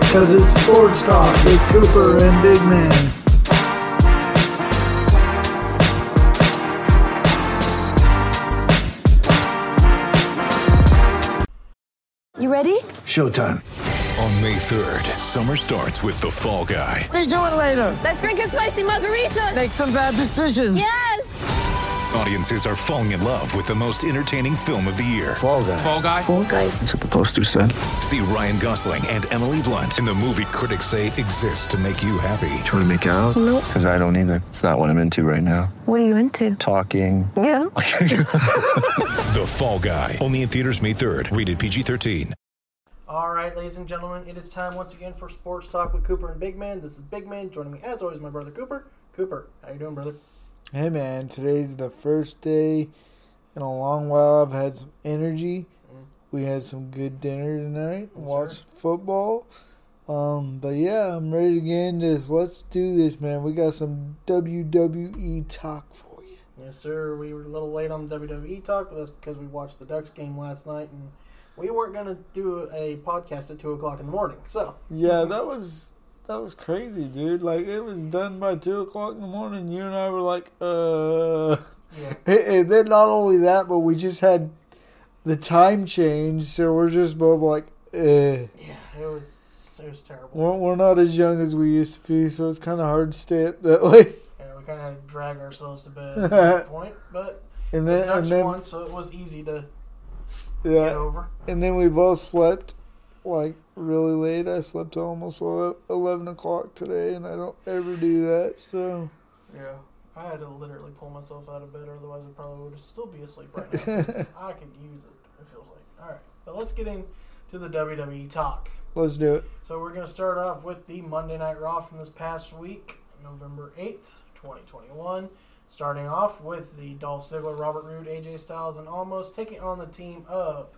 Because it's Sports Talk with Cooper and Big Man. You ready? Showtime. On May 3rd, summer starts with The Fall Guy. Let's do it later. Let's drink a spicy margarita. Make some bad decisions. Yes. Audiences are falling in love with the most entertaining film of the year. Fall guy. Fall Guy. Fall guy. That's what the poster said. See Ryan Gosling and Emily Blunt in the movie critics say exists to make you happy. Trying to make it out? Nope. Because I don't either. It's not what I'm into right now. What are you into? Talking. Yeah. The Fall Guy. Only in theaters May 3rd. Rated PG-13. All right, ladies and gentlemen, it is time once again for Sports Talk with Cooper and Big Man. This is Big Man. Joining me, as always, my brother Cooper. Cooper, how you doing, brother? Hey man, today's the first day in a long while I've had some energy. We had some good dinner tonight. Watched football. Um, but yeah, I'm ready to get into this. Let's do this, man. We got some WWE talk for you. Yes, sir. We were a little late on the WWE talk, but that's because we watched the Ducks game last night, and we weren't going to do a podcast at two o'clock in the morning. So Yeah, that was that was crazy, dude. Like it was done by two o'clock in the morning. You and I were like, uh. yeah, And then not only that, but we just had the time change, so we're just both like, eh. yeah, it was it was terrible. We're, we're not as young as we used to be, so it's kind of hard to stay up that late. Yeah, we kind of had to drag ourselves to bed at that point, but And the then, and then, won, so it was easy to get yeah, over. and then we both slept like really late. I slept till Omos eleven o'clock today, and I don't ever do that. So Yeah, I had to literally pull myself out of bed, otherwise I probably would still be asleep right now. I could use it. It feels like. All right, but let's get into the WWE talk. let's do it. So we're gonna start off with the Monday Night Raw from this past week, November eighth, twenty twenty one. Starting off with the Dolph Ziggler, Robert Roode, AJ Styles, and almost taking on the team of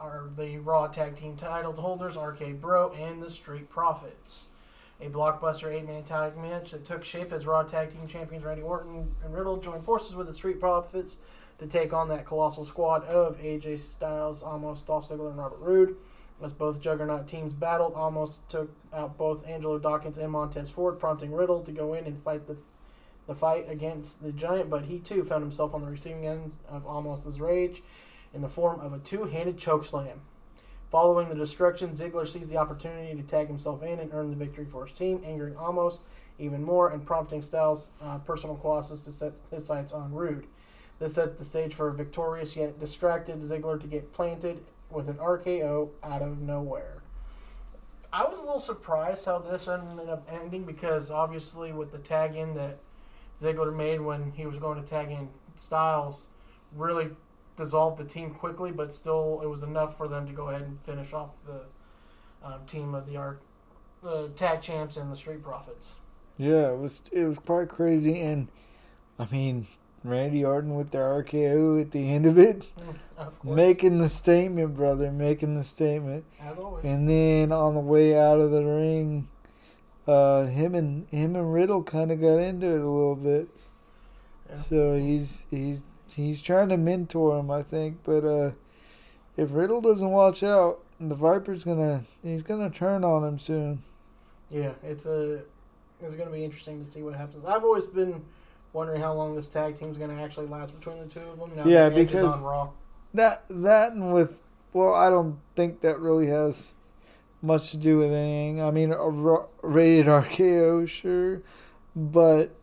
are the Raw Tag Team title holders, RK Bro and the Street Profits. A blockbuster eight-man tag match that took shape as Raw Tag Team Champions Randy Orton and Riddle joined forces with the Street Profits to take on that colossal squad of AJ Styles, Omos, Dolph Ziggler, and Robert Roode. As both Juggernaut teams battled, Omos took out both Angelo Dawkins and Montez Ford, prompting Riddle to go in and fight the the fight against the Giant, but he too found himself on the receiving end of Omos's rage in the form of a two-handed chokeslam. Following the destruction, Ziggler seized the opportunity to tag himself in and earn the victory for his team, angering Omos even more and prompting Styles' uh, personal colossus to set his sights on Roode. This set the stage for a victorious yet distracted Ziggler to get planted with an RKO out of nowhere. I was a little surprised how this ended up ending because obviously with the tag in that Ziggler made when he was going to tag in Styles really dissolved the team quickly, but still it was enough for them to go ahead and finish off the um, team of the Arc, the tag champs and the Street Profits. Yeah, it was it was quite crazy, and I mean Randy Orton with the RKO at the end of it, Of making the statement, brother, making the statement. as always. And then on the way out of the ring, uh, him and him and Riddle kind of got into it a little bit. Yeah. So he's he's he's trying to mentor him, I think. But uh, if Riddle doesn't watch out, the Viper's gonna he's gonna turn on him soon. Yeah, it's a it's going to be interesting to see what happens. I've always been wondering how long this tag team's going to actually last between the two of them. Now Yeah, that because- that that and with well, I don't think that really has much to do with anything. I mean, a ro- rated RKO, sure, but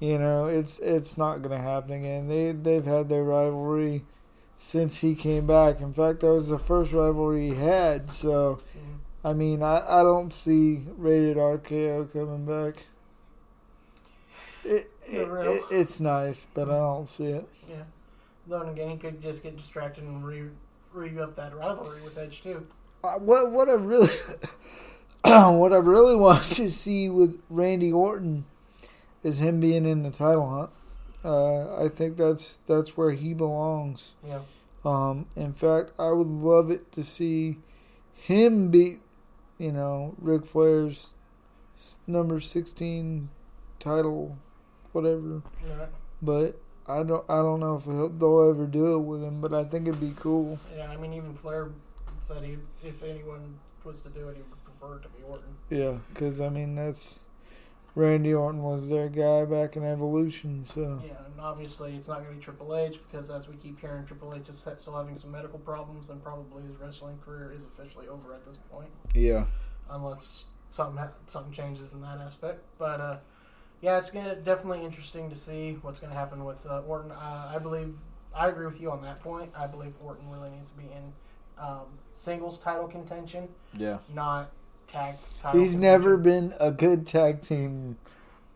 you know, it's it's not gonna happen again. They they've had their rivalry since he came back. In fact, that was the first rivalry he had. So, I mean, I, I don't see rated RKO coming back. It, it, it it's nice, but I don't see it. Yeah. Then again, he could just get distracted and re re up that rivalry with Edge too. Uh, what what I really what I really want to see with Randy Orton is him being in the title hunt. Uh, I think that's that's where he belongs. Yeah. Um, in fact, I would love it to see him beat, you know, Ric Flair's number sixteen title, whatever. Yeah. But I don't I don't know if he'll, they'll ever do it with him. But I think it'd be cool. Yeah. I mean, even Flair said he, if anyone was to do it, he would prefer it to be Orton. Yeah, because I mean that's Randy Orton was their guy back in Evolution. So Yeah, and obviously it's not going to be Triple H because, as we keep hearing, Triple H is still having some medical problems, and probably his wrestling career is officially over at this point, yeah, unless something something changes in that aspect. But uh, yeah, it's gonna definitely interesting to see what's going to happen with uh, Orton. Uh, I believe I agree with you on that point. I believe Orton really needs to be in um, singles title contention, yeah. not tag. title He's never been a good tag team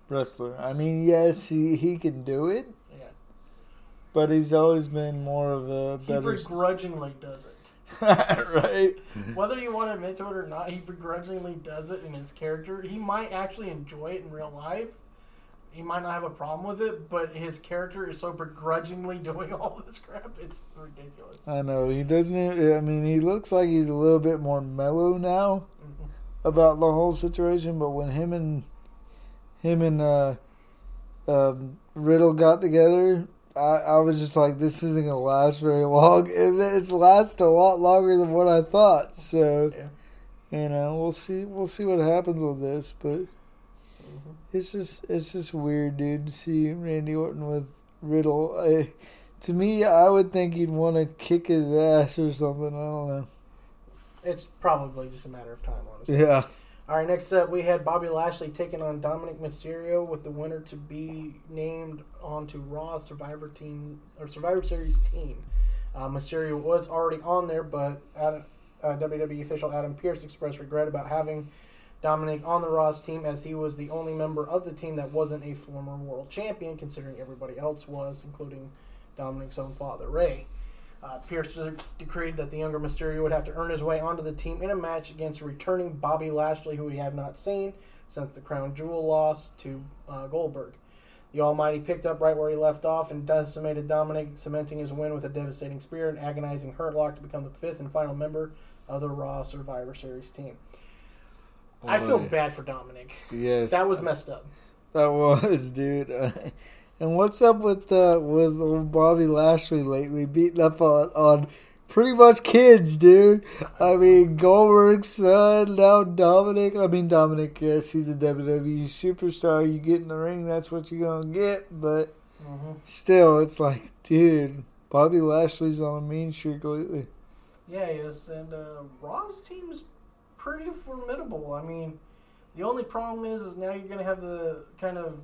wrestler. I mean, yes, he he can do it, Yeah, but he's always been more of a better. he better. begrudgingly does it. right? Whether you want to admit to it or not, he begrudgingly does it in his character. He might actually enjoy it in real life. He might not have a problem with it, but his character is so begrudgingly doing all this crap. It's ridiculous. I know he doesn't. I mean, he looks like he's a little bit more mellow now. About the whole situation. But when him and him and uh, um, Riddle got together, I, I was just like, this isn't gonna last very long, and it's lasted a lot longer than what I thought. So, Yeah. you know, we'll see. We'll see what happens with this, but it's just it's just weird, dude, to see Randy Orton with Riddle. I, to me, I would think he'd want to kick his ass or something. I don't know. It's probably just a matter of time, honestly. Yeah. All right, next up, we had Bobby Lashley taking on Dominic Mysterio with the winner to be named onto Raw Survivor Team or Survivor Series team. Uh, Mysterio was already on there, but Adam, uh, WWE official Adam Pearce expressed regret about having Dominic on the Raw's team as he was the only member of the team that wasn't a former world champion, considering everybody else was, including Dominic's own father, Rey. Uh, Pearce decreed that the younger Mysterio would have to earn his way onto the team in a match against returning Bobby Lashley, who we have not seen since the Crown Jewel loss to uh, Goldberg. The Almighty picked up right where he left off and decimated Dominic, cementing his win with a devastating spear and agonizing Hurt Lock to become the fifth and final member of the Raw Survivor Series team. I feel bad for Dominic. Yes. That was messed up. That was, dude. And what's up with uh, with old Bobby Lashley lately beating up on, on pretty much kids, dude? I mean, Goldberg's son, now Dominic. I mean, Dominic, yes, he's a WWE superstar. You get in the ring, that's what you're going to get. But still, it's like, dude, Bobby Lashley's on a mean streak lately. Yeah, he is. And uh, Raw's team is pretty formidable. I mean, the only problem is, is now you're going to have the kind of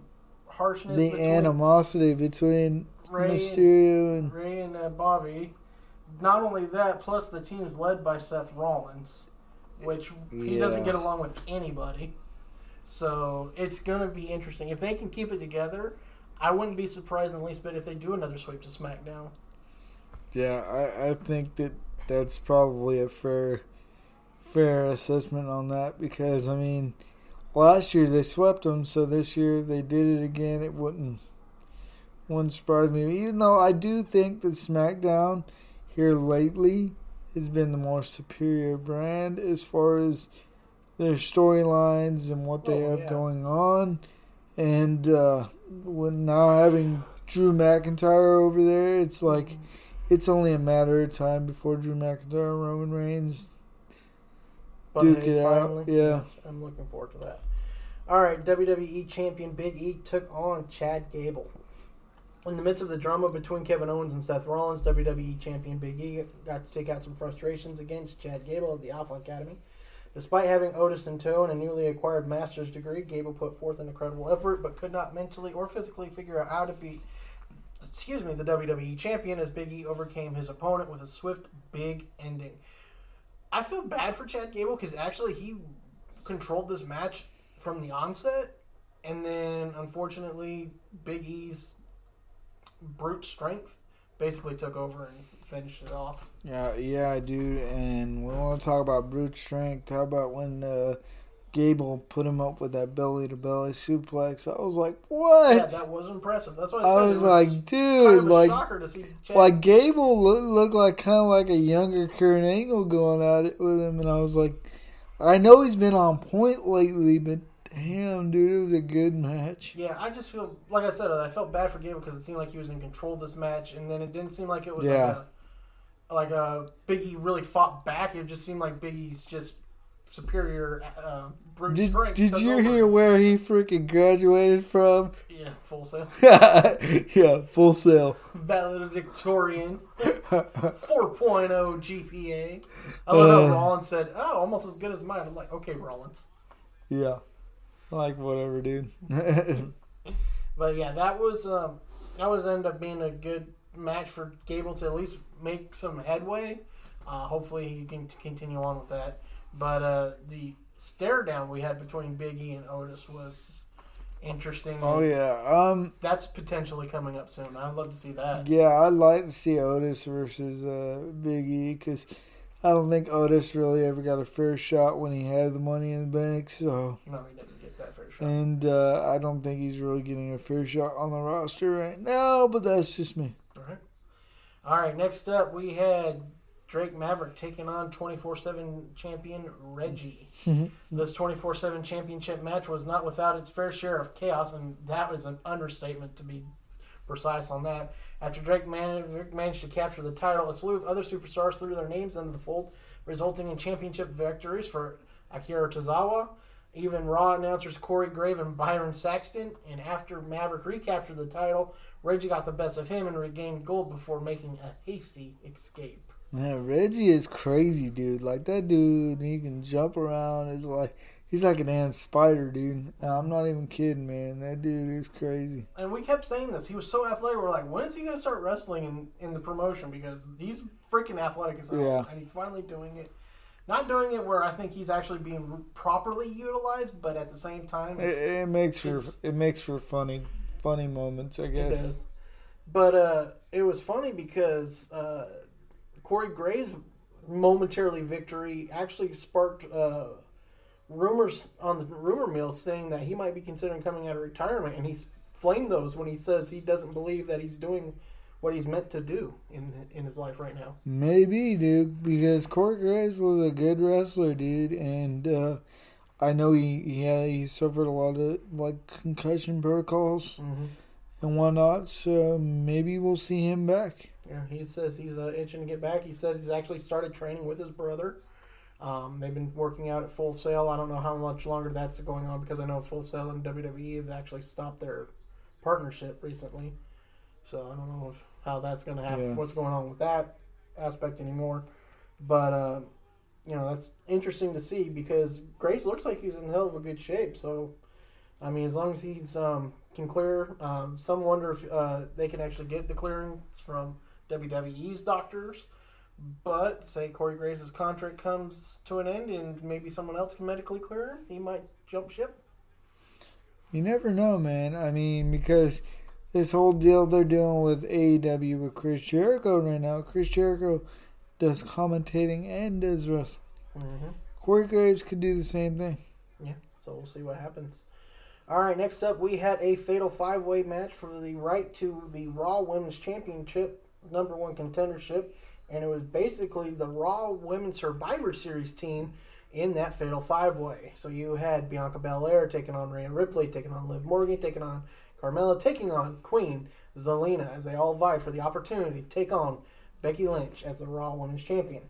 harshness The between animosity between Rey Mysterio and. Rey and uh, Bobby. Not only that, plus the team's led by Seth Rollins, which he doesn't get along with anybody. So it's going to be interesting. If they can keep it together, I wouldn't be surprised in the least bit if they do another sweep to SmackDown. Yeah, I, I think that that's probably a fair fair assessment on that because I mean, last year they swept them, so this year they did it again, it wouldn't wouldn't surprise me. Even though I do think that SmackDown here lately has been the more superior brand as far as their storylines and what they Oh, have yeah. going on, and uh, when now having Drew McIntyre over there, it's like it's only a matter of time before Drew McIntyre and Roman Reigns. But Duke it's it out, finally, yeah. I'm looking forward to that. All right, WWE Champion Big E took on Chad Gable. In the midst of the drama between Kevin Owens and Seth Rollins, WWE Champion Big E got to take out some frustrations against Chad Gable of the Alpha Academy. Despite having Otis in tow and a newly acquired master's degree, Gable put forth an incredible effort but could not mentally or physically figure out how to beat excuse me, the WWE champion as Big E overcame his opponent with a swift big ending. I feel bad for Chad Gable because actually he controlled this match from the onset, and then unfortunately Big E's brute strength basically took over and finished it off. Yeah, yeah, dude. And we want to talk about brute strength. How about when uh, Gable put him up with that belly to belly suplex? I was like, what? Yeah, that was impressive. That's what I. I It was like, dude, like, shocker to see like Gable looked, looked like kind of like a younger Kurt Angle going at it with him, and I was like, I know he's been on point lately, but damn, dude, it was a good match. Yeah, I just feel like I said, I felt bad for Gable because it seemed like he was in control of this match, and then it didn't seem like it was Yeah. like a like a Biggie really fought back. It just seemed like Big E's just superior uh, brute Did, strength. did you over. hear where he freaking graduated from? Yeah, Full Sail. yeah, Full Sail. Valedictorian, 4.0 GPA. I love how Uh. Rollins said, "Oh, almost as good as mine." I'm like, okay, Rollins. Yeah. Like whatever, dude. But yeah, that was um, that was end up being a good match for Gable to at least make some headway. Uh, hopefully, he can t- continue on with that. But uh, the stare down we had between Big E and Otis was interesting. oh yeah. Um. that's potentially coming up soon. I'd love to see that. Yeah, I'd like to see Otis versus uh, Big E because I don't think Otis really ever got a fair shot when he had the money in the bank. So, No, he didn't get that fair shot. and uh, I don't think he's really getting a fair shot on the roster right now. But that's just me. All right. All right. Next up, we had Drake Maverick taking on 24 7 champion Reggie. Mm-hmm. this 24 7 championship match was not without its fair share of chaos, and that was an understatement to be precise on that. After Drake Maverick managed to capture the title, a slew of other superstars threw their names into the fold, resulting in championship victories for Akira Tozawa. Even Raw announcers Corey Grave and Byron Saxton, and after Maverick recaptured the title, Reggie got the best of him and regained gold before making a hasty escape. Man, Reggie is crazy, dude. Like that dude, he can jump around. It's like he's like an ant spider, dude. I'm not even kidding, man. That dude is crazy. And we kept saying this. He was so athletic. We're like, when is he going to start wrestling in, in the promotion? Because he's freaking athletic as hell. Yeah. And he's finally doing it. Not doing it where I think he's actually being properly utilized, but at the same time, It, it's, it makes for it makes for funny funny moments, I It guess. does. But uh, it was funny because uh, Corey Graves' momentarily victory actually sparked uh, rumors on the rumor mill saying that he might be considering coming out of retirement, and he's flamed those when he says he doesn't believe that he's doing what he's meant to do in in his life right now. Maybe, dude, because Corey Graves was a good wrestler, dude, and uh, I know he he had he suffered a lot of like concussion protocols Mm-hmm. And whatnot. So maybe we'll see him back. Yeah, he says he's uh, itching to get back. He said he's actually started training with his brother. Um, they've been working out at Full Sail. I don't know how much longer that's going on because I know Full Sail and WWE have actually stopped their partnership recently. So I don't know if, how that's going to happen. Yeah. What's going on with that aspect anymore? But uh, you know that's interesting to see because Grace looks like he's in hell of a good shape. So I mean, as long as he's um, can clear, um, some wonder if uh, they can actually get the clearance from WWE's doctors. But say Corey Graves' contract comes to an end and maybe someone else can medically clear him, he might jump ship. You never know, man. I mean, because this whole deal they're doing with AEW with Chris Jericho right now, Chris Jericho does commentating and does wrestling. Mm-hmm. Corey Graves could do the same thing. Yeah, so we'll see what happens. All right, next up we had a fatal five way match for the right to the Raw Women's Championship, number one contendership, and it was basically the Raw Women's Survivor Series team in that fatal five way. So you had Bianca Belair taking on Rhea Ripley, taking on Liv Morgan, taking on Carmella, taking on Queen Zelina as they all vied for the opportunity to take on Becky Lynch as the Raw Women's Champion.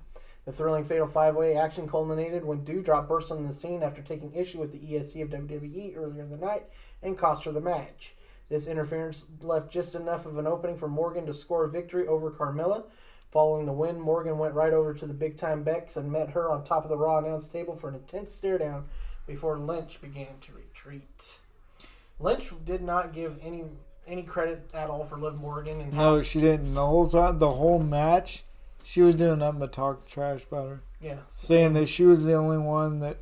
The thrilling Fatal Five Way action culminated when Doudrop burst on the scene after taking issue with the EST of WWE earlier in the night and cost her the match. This interference left just enough of an opening for Morgan to score a victory over Carmella. Following the win, Morgan went right over to the big time Bex and met her on top of the Raw announce table for an intense stare down before Lynch began to retreat. Lynch did not give any any credit at all for Liv Morgan and No, she didn't. The whole time, the whole match, she was doing nothing but talk trash about her, yeah saying that she was the only one that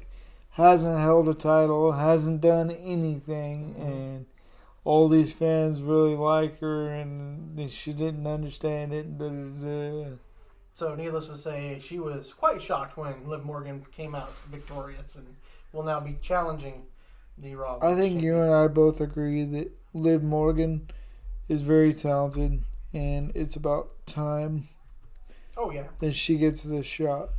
hasn't held a title, hasn't done anything, mm-hmm. and all these fans really like her, and she didn't understand it. Da, da, da. So, needless to say, she was quite shocked when Liv Morgan came out victorious and will now be challenging the Raw. I think you and I both agree that Liv Morgan is very talented, and it's about time Oh yeah, that she gets this shot.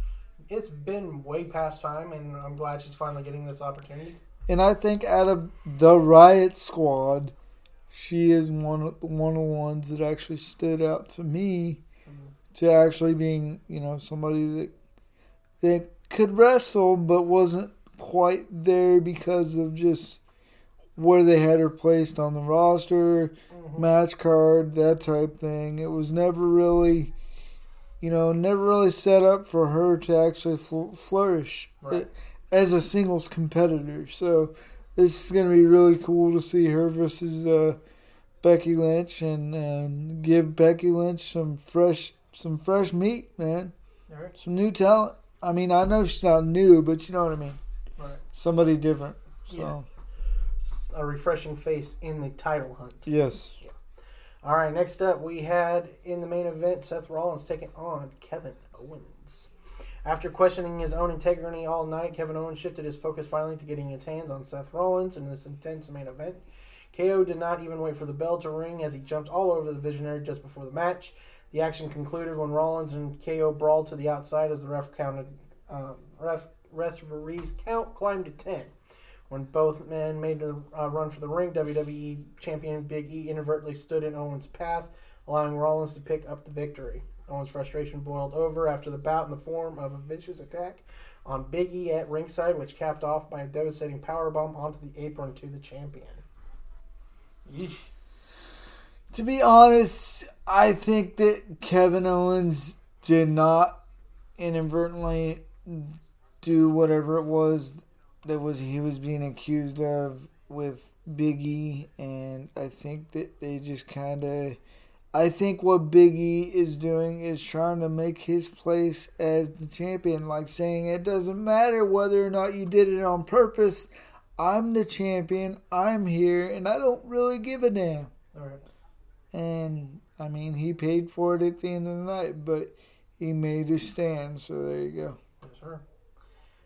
it's been way past time, and I'm glad she's finally getting this opportunity. And I think out of the Riot Squad, she is one of the, one of the ones that actually stood out to me mm-hmm. to actually being, you know, somebody that that could wrestle but wasn't quite there because of just where they had her placed on the roster, mm-hmm. match card, that type thing. It was never really, you know, never really set up for her to actually fl- flourish Right. as a singles competitor. So this is going to be really cool to see her versus uh, Becky Lynch and, and give Becky Lynch some fresh some fresh meat, man. Right, Some new talent. I mean, I know she's not new, but you know what I mean. right. Somebody different. So Yeah. A refreshing face in the title hunt. yes, All right, next up we had in the main event Seth Rollins taking on Kevin Owens. After questioning his own integrity all night, Kevin Owens shifted his focus finally to getting his hands on Seth Rollins in this intense main event. KO did not even wait for the bell to ring as he jumped all over the Visionary just before the match. The action concluded when Rollins and KO brawled to the outside as the ref counted. Um, ref referee's count climbed to ten. When both men made the uh, run for the ring, WWE champion Big E inadvertently stood in Owens' path, allowing Rollins to pick up the victory. Owens' frustration boiled over after the bout in the form of a vicious attack on Big E at ringside, which capped off by a devastating powerbomb onto the apron to the champion. Yeesh. to be honest, I think that Kevin Owens did not inadvertently do whatever it was that was he was being accused of with Big E, and I think that they just kind of. I think what Big E is doing is trying to make his place as the champion, like saying it doesn't matter whether or not you did it on purpose. I'm the champion. I'm here, and I don't really give a damn. All right. And I mean, he paid for it at the end of the night, but he made his stand. So there you go. Yes, sir.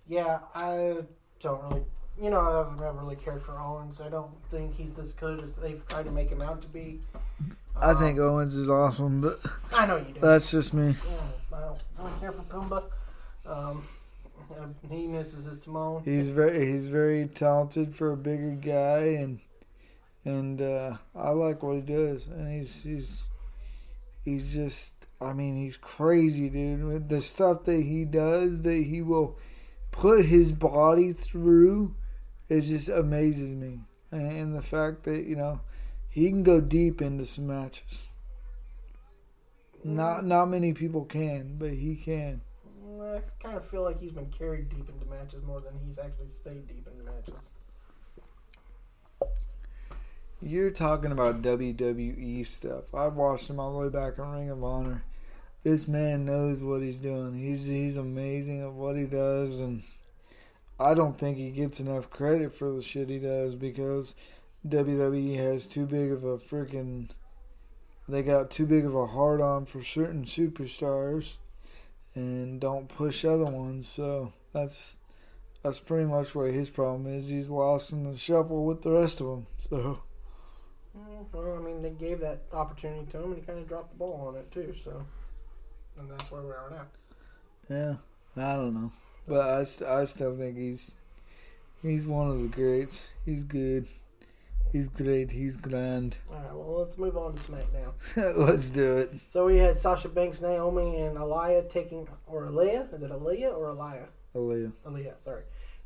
Yeah, I don't really, you know, I've never really cared for Owens. I don't think he's as good as they've tried to make him out to be. I think Owens is awesome, but I know you do. that's just me. Yeah, I don't really care for Pumbaa. Um, uh, he misses his Timon. He's very he's very talented for a bigger guy, and and uh, I like what he does. And he's he's he's just I mean he's crazy, dude. With the stuff that he does, that he will put his body through, it just amazes me. And the fact that you know he can go deep into some matches. Not mm. not many people can, but he can. I kind of feel like he's been carried deep into matches more than he's actually stayed deep into matches. You're talking about WWE stuff. I've watched him all the way back in Ring of Honor. This man knows what he's doing. He's he's amazing at what he does, and I don't think he gets enough credit for the shit he does because WWE has too big of a freaking. They got too big of a hard on for certain superstars, and don't push other ones. So that's that's pretty much what his problem is. He's lost in the shuffle with the rest of them. So. Mm, Well, I mean, they gave that opportunity to him, and he kind of dropped the ball on it too. So, and that's where we are now. Yeah, I don't know, but I, st- I still think he's he's one of the greats. He's good. He's great. He's grand. All right, well, let's move on to SmackDown. Let's do it. So we had Sasha Banks, Naomi, and Aliyah taking, or Aliyah? Is it Aliyah or Aliyah? Aaliyah. Aliyah, sorry.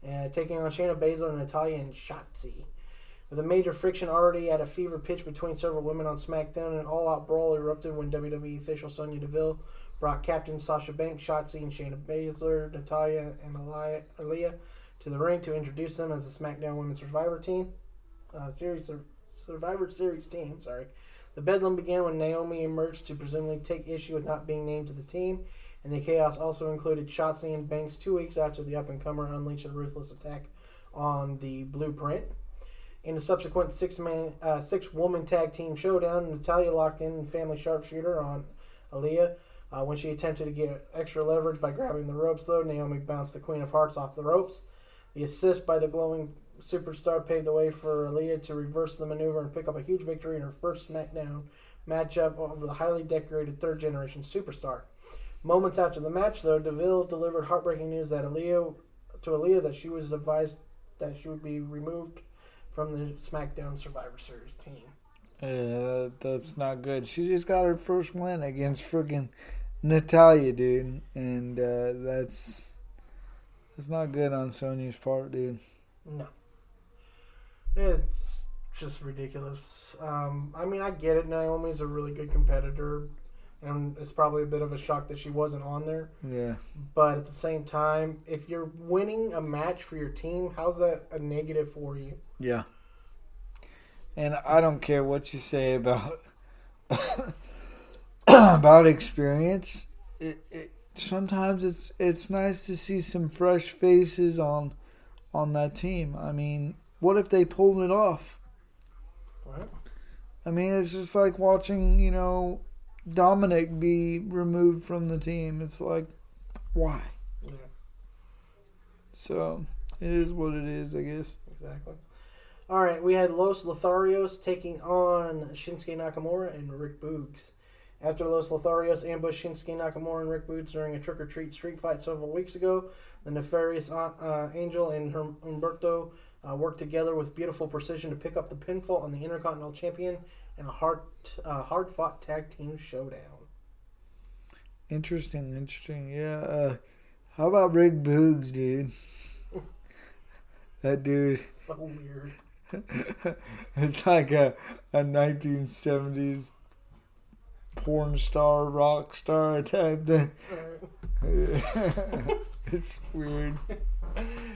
Uh, taking on Shayna Baszler, and Natalya, and Shotzi. With a major friction already at a fever pitch between several women on SmackDown, an all-out brawl erupted when WWE official Sonya Deville brought Captain Sasha Banks, Shotzi, and Shayna Baszler, Natalya, and Aliyah, Aliyah to the ring to introduce them as the SmackDown Women's Survivor Team, uh, series Survivor Series team. Sorry. The bedlam began when Naomi emerged to presumably take issue with not being named to the team, and the chaos also included Shotzi and Banks two weeks after the up-and-comer unleashed a ruthless attack on the Blueprint. In a subsequent six-man, uh, six-woman tag team showdown, Natalya locked in family sharpshooter on Aliyah. Uh, when she attempted to get extra leverage by grabbing the ropes, though, Naomi bounced the Queen of Hearts off the ropes. The assist by the glowing superstar paved the way for Aliyah to reverse the maneuver and pick up a huge victory in her first SmackDown matchup over the highly decorated third generation superstar. Moments after the match, though, Deville delivered heartbreaking news that Aliyah to Aliyah that she was advised that she would be removed from the SmackDown Survivor Series team. Yeah, that's not good. She just got her first win against friggin' Natalya, dude, and uh, that's that's not good on Sonya's part, dude. No. It's just ridiculous. Um, I mean, I get it. Naomi's a really good competitor, and it's probably a bit of a shock that she wasn't on there. Yeah. But at the same time, if you're winning a match for your team, how's that a negative for you? Yeah. And I don't care what you say about about experience. It, it, sometimes it's it's nice to see some fresh faces on on that team. I mean, what if they pulled it off? Right. I mean, it's just like watching, you know, Dominic be removed from the team. It's like, why? Yeah. So it is what it is, I guess. Exactly. All right, we had Los Lotharios taking on Shinsuke Nakamura and Rick Boogs. After Los Lotharios ambushed Shinsuke Nakamura and Rick Boogs during a trick or treat street fight several weeks ago, the nefarious uh, uh, Angel and Humberto uh, worked together with beautiful precision to pick up the pinfall on the Intercontinental Champion in a hard, uh, hard fought tag team showdown. Interesting, interesting. Yeah. Uh, how about Rick Boogs, dude? that dude. So weird. it's like a, a 1970s porn star, rock star type thing. it's weird.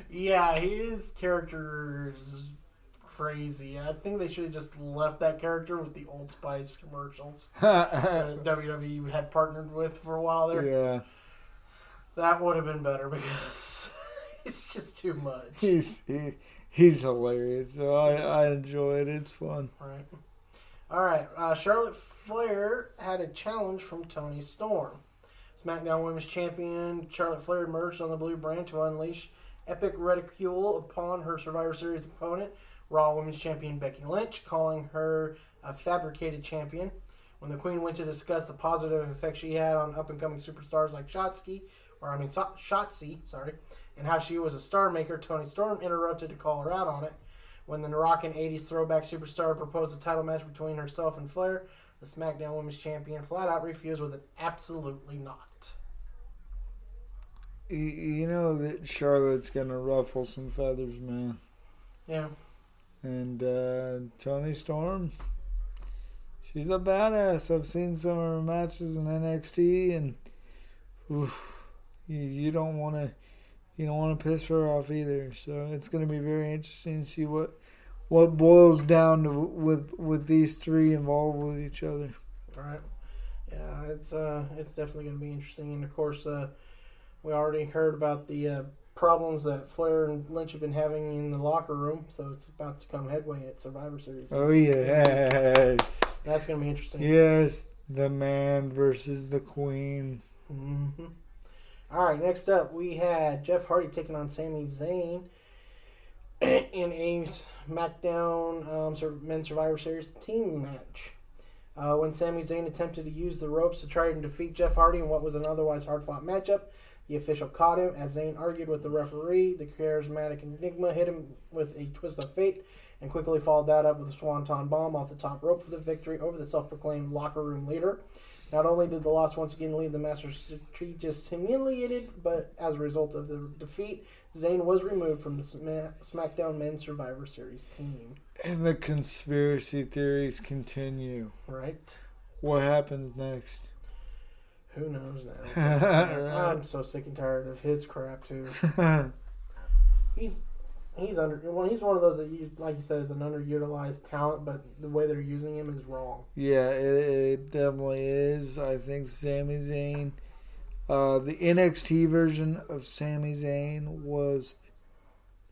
Yeah, his character is crazy. I think they should have just left that character with the Old Spice commercials that WWE had partnered with for a while there. Yeah. That would have been better because it's just too much. He's he, he's hilarious. So I, I enjoy it. It's fun. Right. All right. Uh, Charlotte Flair had a challenge from Toni Storm. SmackDown Women's Champion Charlotte Flair emerged on the blue brand to unleash epic ridicule upon her Survivor Series opponent, Raw Women's Champion Becky Lynch, calling her a fabricated champion. When the Queen went to discuss the positive effect she had on up and coming superstars like Shotzi, or I mean Shotzi, sorry, and how she was a star maker, Toni Storm interrupted to call her out on it. When the rockin' 80s throwback superstar proposed a title match between herself and Flair, the SmackDown Women's Champion flat out refused with an absolutely not. You, know that Charlotte's gonna ruffle some feathers, man. Yeah. And uh, Toni Storm, she's a badass. I've seen some of her matches in NXT, and oof, you, you don't want to you don't want to piss her off either. So it's going to be very interesting to see what what boils down to with with these three involved with each other. All right. Yeah, it's uh it's definitely going to be interesting, and of course, uh, we already heard about the uh, problems that Flair and Lynch have been having in the locker room, so it's about to come headway at Survivor Series. Oh yes, that's going to be interesting. Yes, the man versus the queen. Mm-hmm. All right, next up we had Jeff Hardy taking on Sami Zayn in a SmackDown um, Men's Survivor Series team match. Uh, when Sami Zayn attempted to use the ropes to try and defeat Jeff Hardy in what was an otherwise hard fought matchup, the official caught him as Zayn argued with the referee. The charismatic Enigma hit him with a twist of fate and quickly followed that up with a swanton bomb off the top rope for the victory over the self proclaimed locker room leader. Not only did the loss once again leave the Masters Tree just humiliated, but as a result of the defeat, Zayn was removed from the SmackDown Men's Survivor Series team. And the conspiracy theories continue. right? What happens next? Who knows now? I'm so sick and tired of his crap too. He's he's under well, he's one of those that you like you said is an underutilized talent, but the way they're using him is wrong. Yeah, it, it definitely is. I think Sami Zayn, uh, the NXT version of Sami Zayn was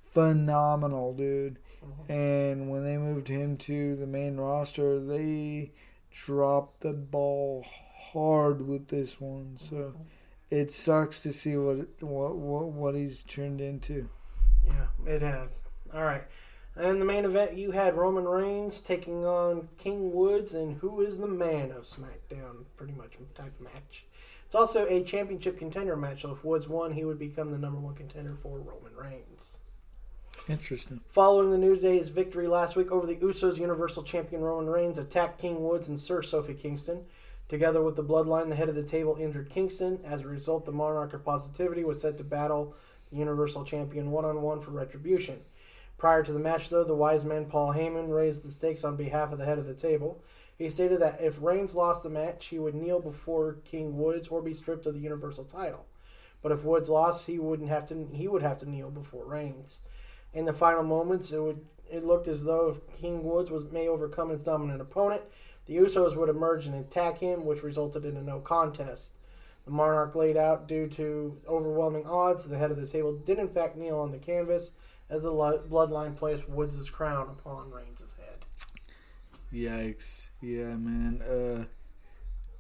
phenomenal, dude. And when they moved him to the main roster, they dropped the ball hard with this one. So it sucks to see what what what, what he's turned into. Yeah, it has. All right. And the main event, you had Roman Reigns taking on King Woods, and who is the man of SmackDown? Pretty much type match. It's also a championship contender match, so if Woods won, he would become the number one contender for Roman Reigns. Interesting. Following the New Day's victory last week over the Usos, Universal Champion Roman Reigns attacked King Woods and Sir Kofi Kingston. Together with the Bloodline, the head of the table injured Kingston. As a result, the Monarch of Positivity was set to battle Universal Champion one on one for retribution. Prior to the match, though, the wise man Paul Heyman raised the stakes on behalf of the head of the table. He stated that if Reigns lost the match, he would kneel before King Woods or be stripped of the Universal title. But if Woods lost, he wouldn't have to. He would have to kneel before Reigns. In the final moments, it would it looked as though if King Woods was may overcome his dominant opponent, the Usos would emerge and attack him, which resulted in a no contest. The Monarch laid out due to overwhelming odds. The head of the table did in fact kneel on the canvas as the bloodline placed Woods' crown upon Reigns' head. Yikes. Yeah, man. Uh,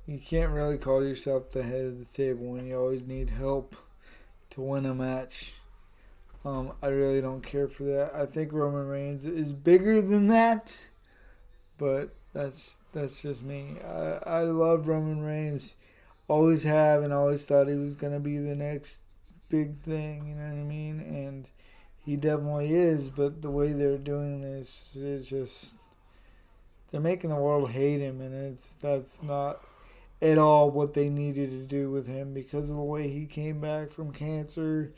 you can't really call yourself the head of the table when you always need help to win a match. Um, I really don't care for that. I think Roman Reigns is bigger than that, but that's that's just me. I, I love Roman Reigns. Always have and always thought he was gonna be the next big thing. You know what I mean? And he definitely is. But the way they're doing this is just they're making the world hate him, and it's that's not at all what they needed to do with him because of the way he came back from cancer,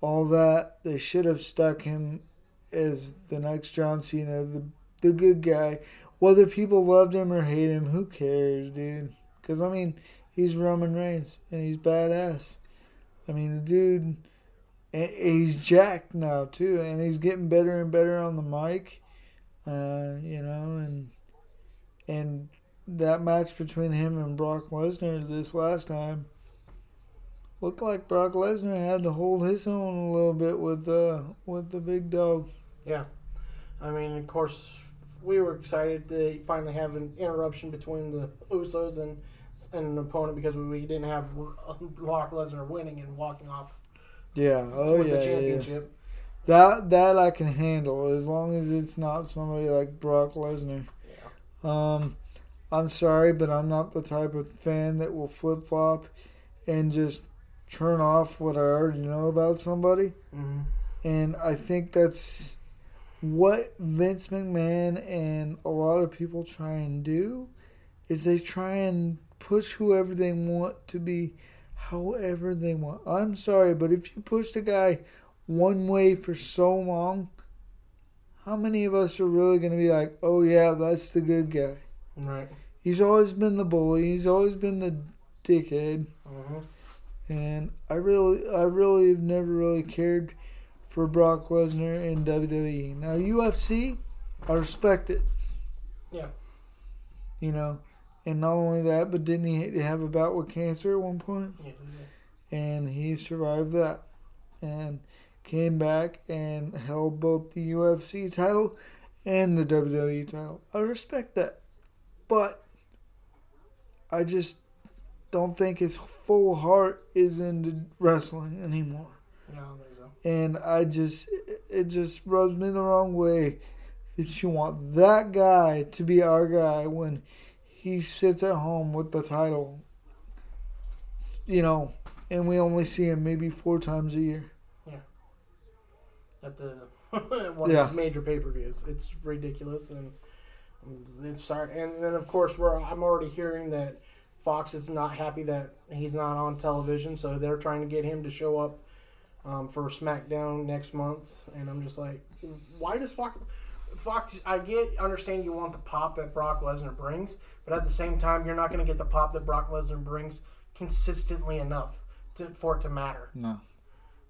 all that. They should have stuck him as the next John Cena, the the good guy. Whether people loved him or hate him, who cares, dude? Because I mean, he's Roman Reigns and he's badass. I mean, the dude, he's jacked now too, and he's getting better and better on the mic. Uh, you know, and and that match between him and Brock Lesnar this last time looked like Brock Lesnar had to hold his own a little bit with uh with the big dog. Yeah, I mean, of course, we were excited to finally have an interruption between the Usos and an opponent because we didn't have Brock Lesnar winning and walking off Yeah, oh with yeah, the yeah, yeah. championship. That that I can handle as long as it's not somebody like Brock Lesnar. Yeah. Um, I'm sorry, but I'm not the type of fan that will flip flop and just turn off what I already know about somebody. Mhm. And I think that's what Vince McMahon and a lot of people try and do is they try and push whoever they want to be however they want. I'm sorry, but if you push the guy one way for so long, how many of us are really going to be like, "Oh yeah, that's the good guy." Right. He's always been the bully. He's always been the dickhead. Mhm. And I really, I really have never really cared for Brock Lesnar in WWE. Now UFC, I respect it. Yeah. You know, and not only that, but didn't he have a bout with cancer at one point? Yeah, yeah. And he survived that, and came back and held both the UFC title and the WWE title. I respect that, but I just don't think his full heart is into wrestling anymore. Yeah, I don't think so. And I just, it just rubs me the wrong way that you want that guy to be our guy when he sits at home with the title, you know, and we only see him maybe four times a year. Yeah. At the one Yeah. of the major pay per views, it's ridiculous, and it's start. And then of course we're I'm already hearing that Fox is not happy that he's not on television, so they're trying to get him to show up um, for SmackDown next month. And I'm just like, why does Fox? Fox, I get, understand you want the pop that Brock Lesnar brings, but at the same time, you're not going to get the pop that Brock Lesnar brings consistently enough to, for it to matter. No.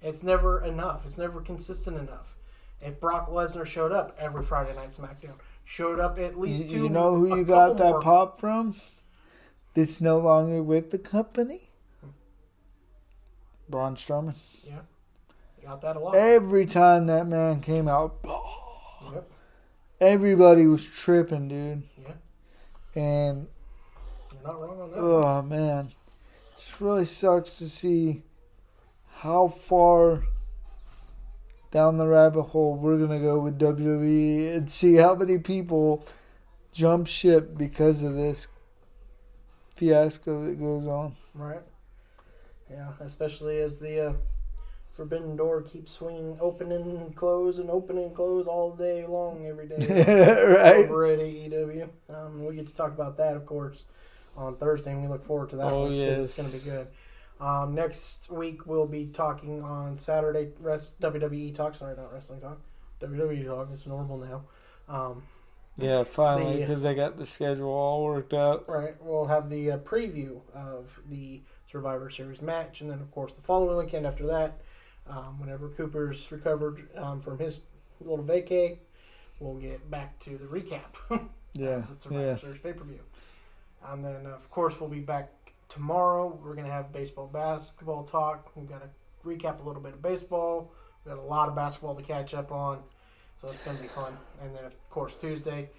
It's never enough. It's never consistent enough. If Brock Lesnar showed up every Friday night SmackDown, showed up at least You, two, you know who you got that more- pop from? That's no longer with the company. Braun Strowman. Yeah, you got that a lot. Every time that man came out. Everybody was tripping, dude. Yeah, And you're not wrong on that. oh man, it just really sucks to see how far down the rabbit hole we're gonna go with WWE and see how many people jump ship because of this fiasco that goes on. Right. Yeah, especially as the uh, forbidden door keeps swinging open and close and open and close all day long, every day. right? Over at AEW. Um, we get to talk about that, of course, on Thursday, and we look forward to that. Oh, one, yes. It's going to be good. Um, next week, we'll be talking on Saturday, rest, WWE Talk. Sorry, not Wrestling Talk. WWE Talk. It's normal now. Um, Yeah, finally, The- because they got the schedule all worked out. Right. We'll have the uh, preview of the Survivor Series match, and then of course the following weekend after that, um, whenever Cooper's recovered um, from his little vacay, we'll get back to the recap. Yeah, of the Survivor yeah. Series pay per view, and then uh, of course we'll be back tomorrow. We're gonna have baseball, basketball talk. We've got to recap a little bit of baseball. We've got a lot of basketball to catch up on, so it's gonna be fun. And then of course Tuesday.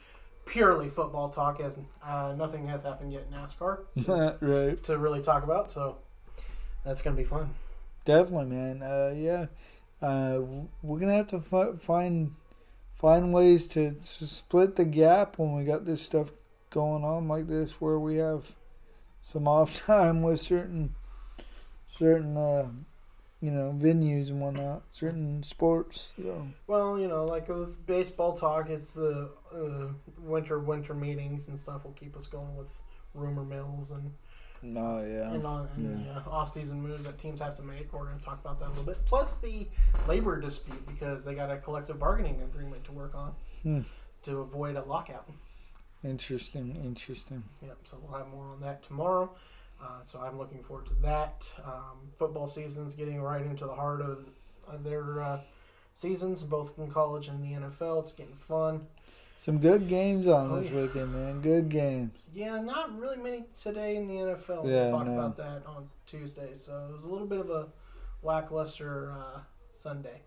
Purely football talk, as uh, nothing has happened yet in NASCAR right. to really talk about. So that's gonna be fun. Definitely, man. Uh, yeah, uh, we're gonna have to fi- find find ways to, to split the gap when we got this stuff going on like this, where we have some off time with certain certain uh, you know venues and whatnot, certain sports. So Well, you know, like with baseball talk, it's the uh, winter winter meetings and stuff will keep us going with rumor mills and no, yeah, and, on, and uh, off season moves that teams have to make. We're going to talk about that a little bit. Plus the labor dispute because they got a collective bargaining agreement to work on Hmm. to avoid a lockout. interesting, interesting. Yep. So we'll have more on that tomorrow. Uh, so I'm looking forward to that. Um, football season's getting right into the heart of, of their uh, seasons, both in college and the NFL. It's getting fun. Some good games on Oh, this yeah. weekend, man. Good games. Yeah, not really many today in the NFL. Yeah, we'll talk no. about that on Tuesday. So it was a little bit of a lackluster uh, Sunday,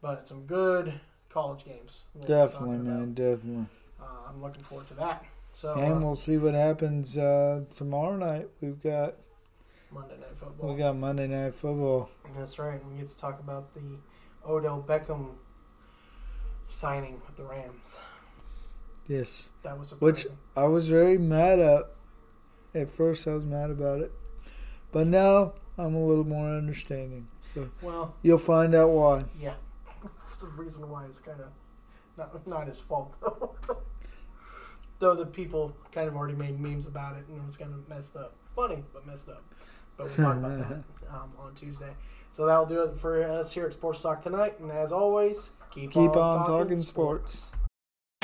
but some good college games. we'll Definitely, man. Definitely. Uh, I'm looking forward to that. So And uh, we'll see what happens uh, tomorrow night. We've got Monday Night Football. we got Monday Night Football. That's right. We get to talk about the Odell Beckham signing with the Rams. Yes, That was which. I was very mad at. At first, I was mad about it, but now I'm a little more understanding. So well, you'll find out why. yeah. the reason why is kind of not not his fault though. though the people kind of already made memes about it and it was kind of messed up. Funny, but messed up. But we'll talk about that um, on Tuesday. So that'll do it for us here at Sports Talk tonight. And as always, keep, Keep on talking sports.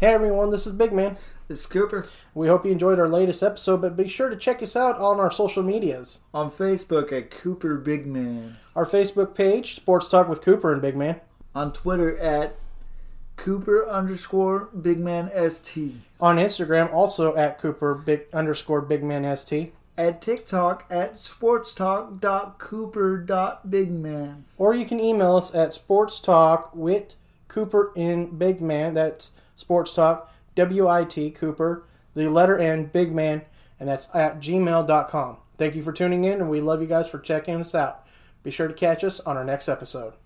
Hey everyone, this is Big Man. This is Cooper We hope you enjoyed our latest episode, but be sure to check us out on our social medias. on Facebook at Cooper Big Man, Our Facebook page, Sports Talk with Cooper and Big Man. on Twitter at Cooper underscore Big Man ST, On Instagram, also at Cooper Big underscore Big Man ST. at TikTok at sportstalk.cooper.bigman. Or you can email us at Sports Talk with Cooper in Big Man. That's Sports Talk, W I T Cooper, the letter N, Big Man, and that's at gmail.com. Thank you for tuning in, and we love you guys for checking us out. Be sure to catch us on our next episode.